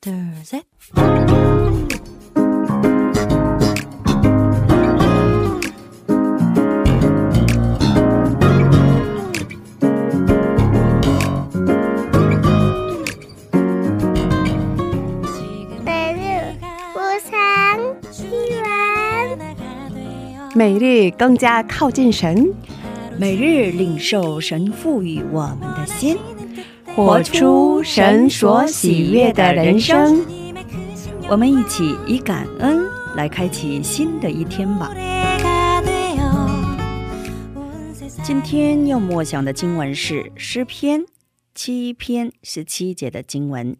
there's a 每日更加靠近神，每日领受神赋予我们的心。活出神所喜悦的人生。我们一起以感恩来开启新的一天吧。今天要默想的经文是诗篇七篇十七节的经文，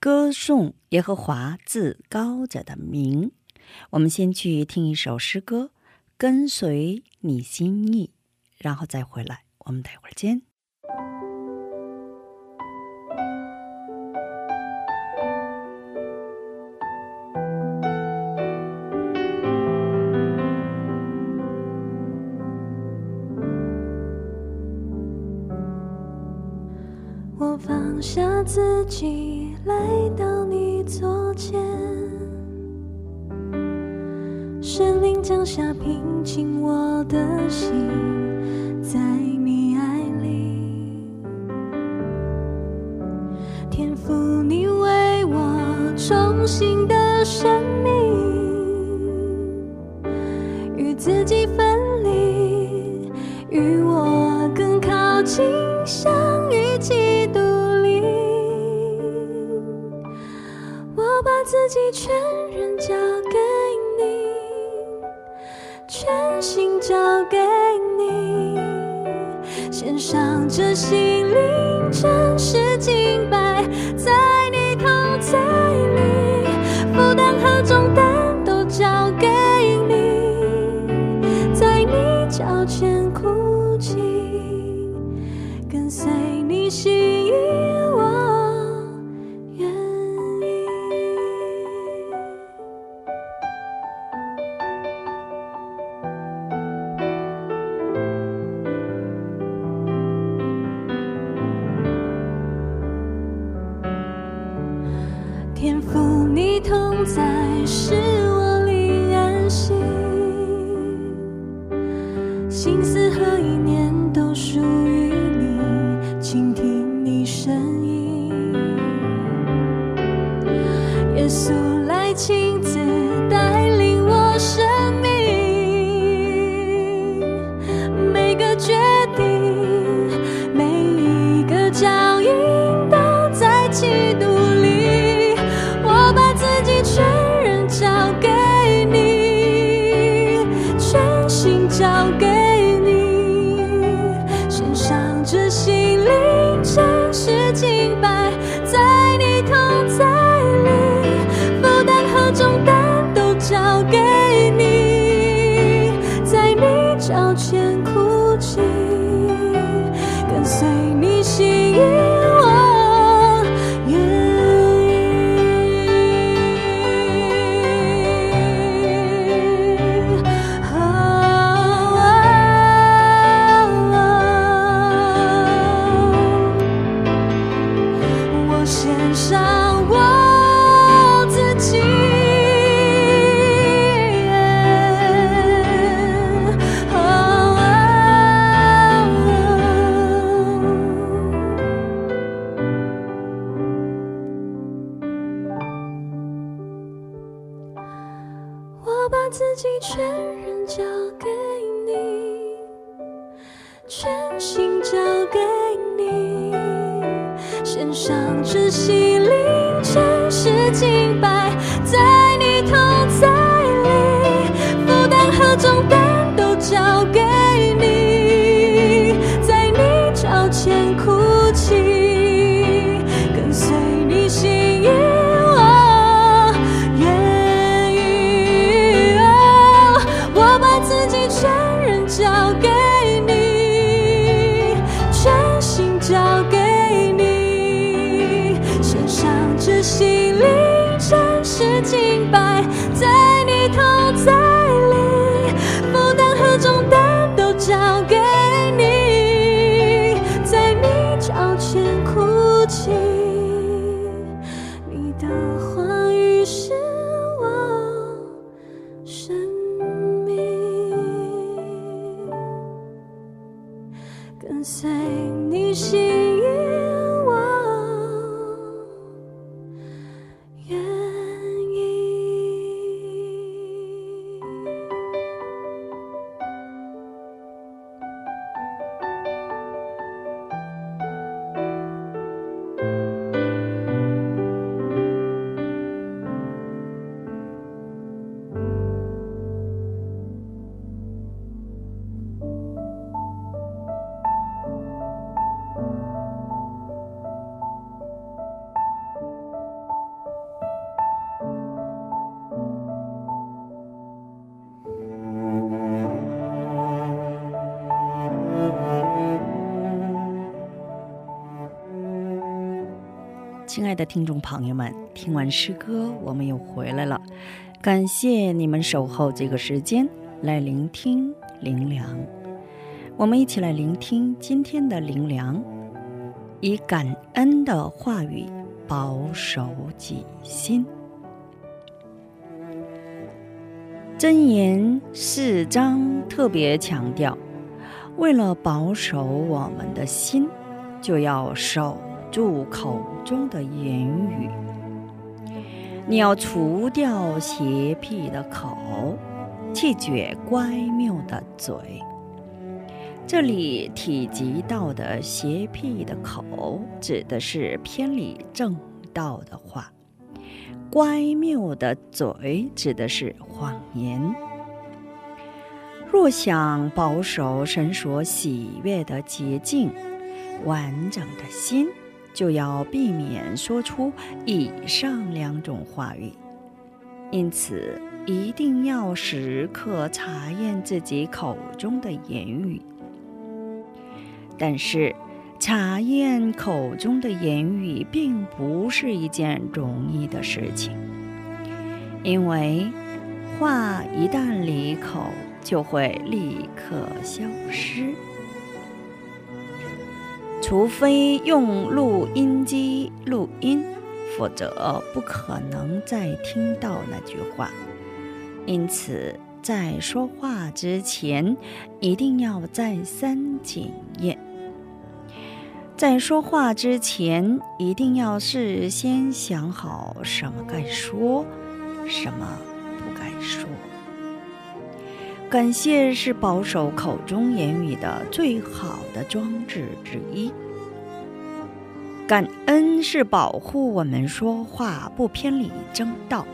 歌颂耶和华至高者的名。我们先去听一首诗歌，跟随你心意，然后再回来。我们待会儿见。自己，来到你左肩，神灵降下平静我的心，在你爱里，天赋你为我重新的生命，与自己分离，与我更靠近，自己全人交给你，全心交给你，献上这心灵真实敬拜，在你同在里，负担和重担都交给你，在你脚前天赋你同在，是自亲爱的听众朋友们，听完诗歌，我们又回来了。感谢你们守候这个时间来聆听灵粮。我们一起来聆听今天的灵粮，以感恩的话语保守己心。箴言四章特别强调，为了保守我们的心，就要守。住口中的言语，你要除掉邪僻的口，弃绝乖谬的嘴。这里提及到的邪僻的口，指的是偏离正道的话；乖谬的嘴，指的是谎言。若想保守神所喜悦的洁净、完整的心。就要避免说出以上两种话语，因此一定要时刻查验自己口中的言语。但是，查验口中的言语并不是一件容易的事情，因为话一旦离口，就会立刻消失。除非用录音机录音，否则不可能再听到那句话。因此，在说话之前，一定要再三检验。在说话之前，一定要事先想好什么该说，什么不该说。感谢是保守口中言语的最好的装置之一。感恩是保护我们说话不偏离正道、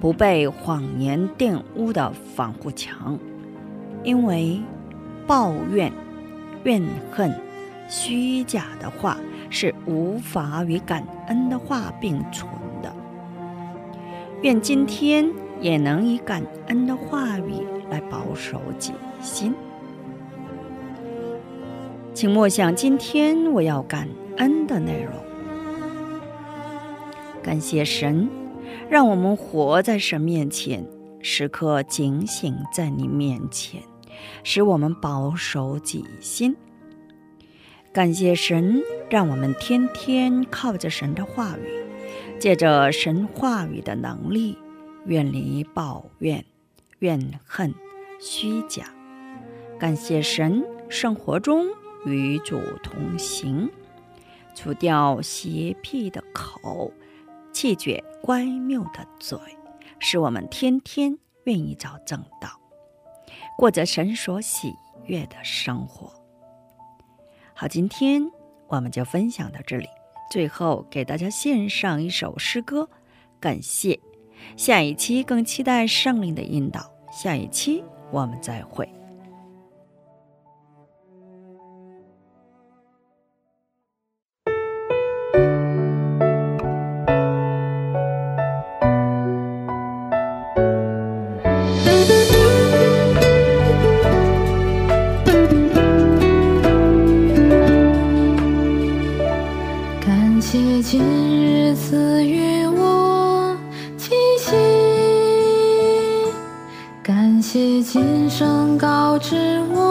不被谎言玷污的防护墙。因为抱怨、怨恨、虚假的话是无法与感恩的话并存的。愿今天也能以感恩的话语。来保守己心，请默想今天我要感恩的内容。感谢神，让我们活在神面前，时刻警醒在你面前，使我们保守己心。感谢神，让我们天天靠着神的话语，借着神话语的能力，远离抱怨。怨恨、虚假，感谢神，生活中与主同行，除掉邪僻的口，弃绝乖谬的嘴，使我们天天愿意找正道，过着神所喜悦的生活。好，今天我们就分享到这里。最后给大家献上一首诗歌，感谢。下一期更期待圣灵的引导。下一期我们再会。声告知我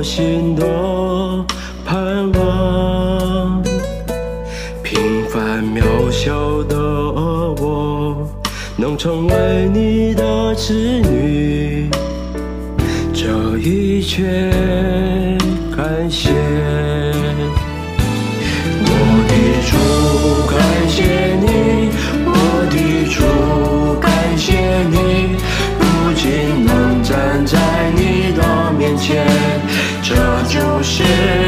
我心多盼望，平凡渺小的我，能成为你的子女，这一切感谢。Yeah.